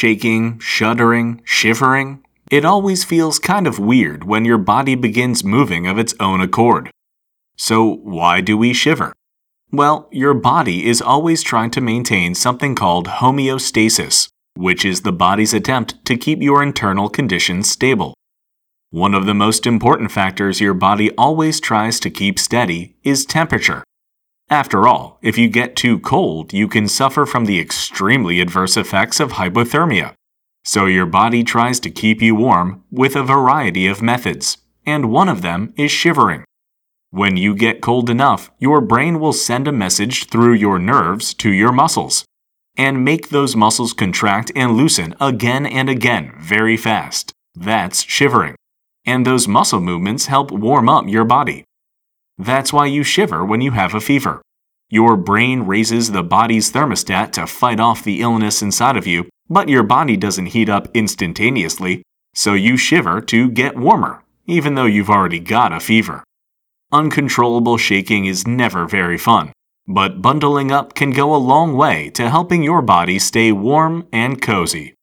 shaking, shuddering, shivering. It always feels kind of weird when your body begins moving of its own accord. So, why do we shiver? Well, your body is always trying to maintain something called homeostasis, which is the body's attempt to keep your internal conditions stable. One of the most important factors your body always tries to keep steady is temperature. After all, if you get too cold, you can suffer from the extremely adverse effects of hypothermia. So your body tries to keep you warm with a variety of methods, and one of them is shivering. When you get cold enough, your brain will send a message through your nerves to your muscles and make those muscles contract and loosen again and again very fast. That's shivering. And those muscle movements help warm up your body. That's why you shiver when you have a fever. Your brain raises the body's thermostat to fight off the illness inside of you, but your body doesn't heat up instantaneously, so you shiver to get warmer, even though you've already got a fever. Uncontrollable shaking is never very fun, but bundling up can go a long way to helping your body stay warm and cozy.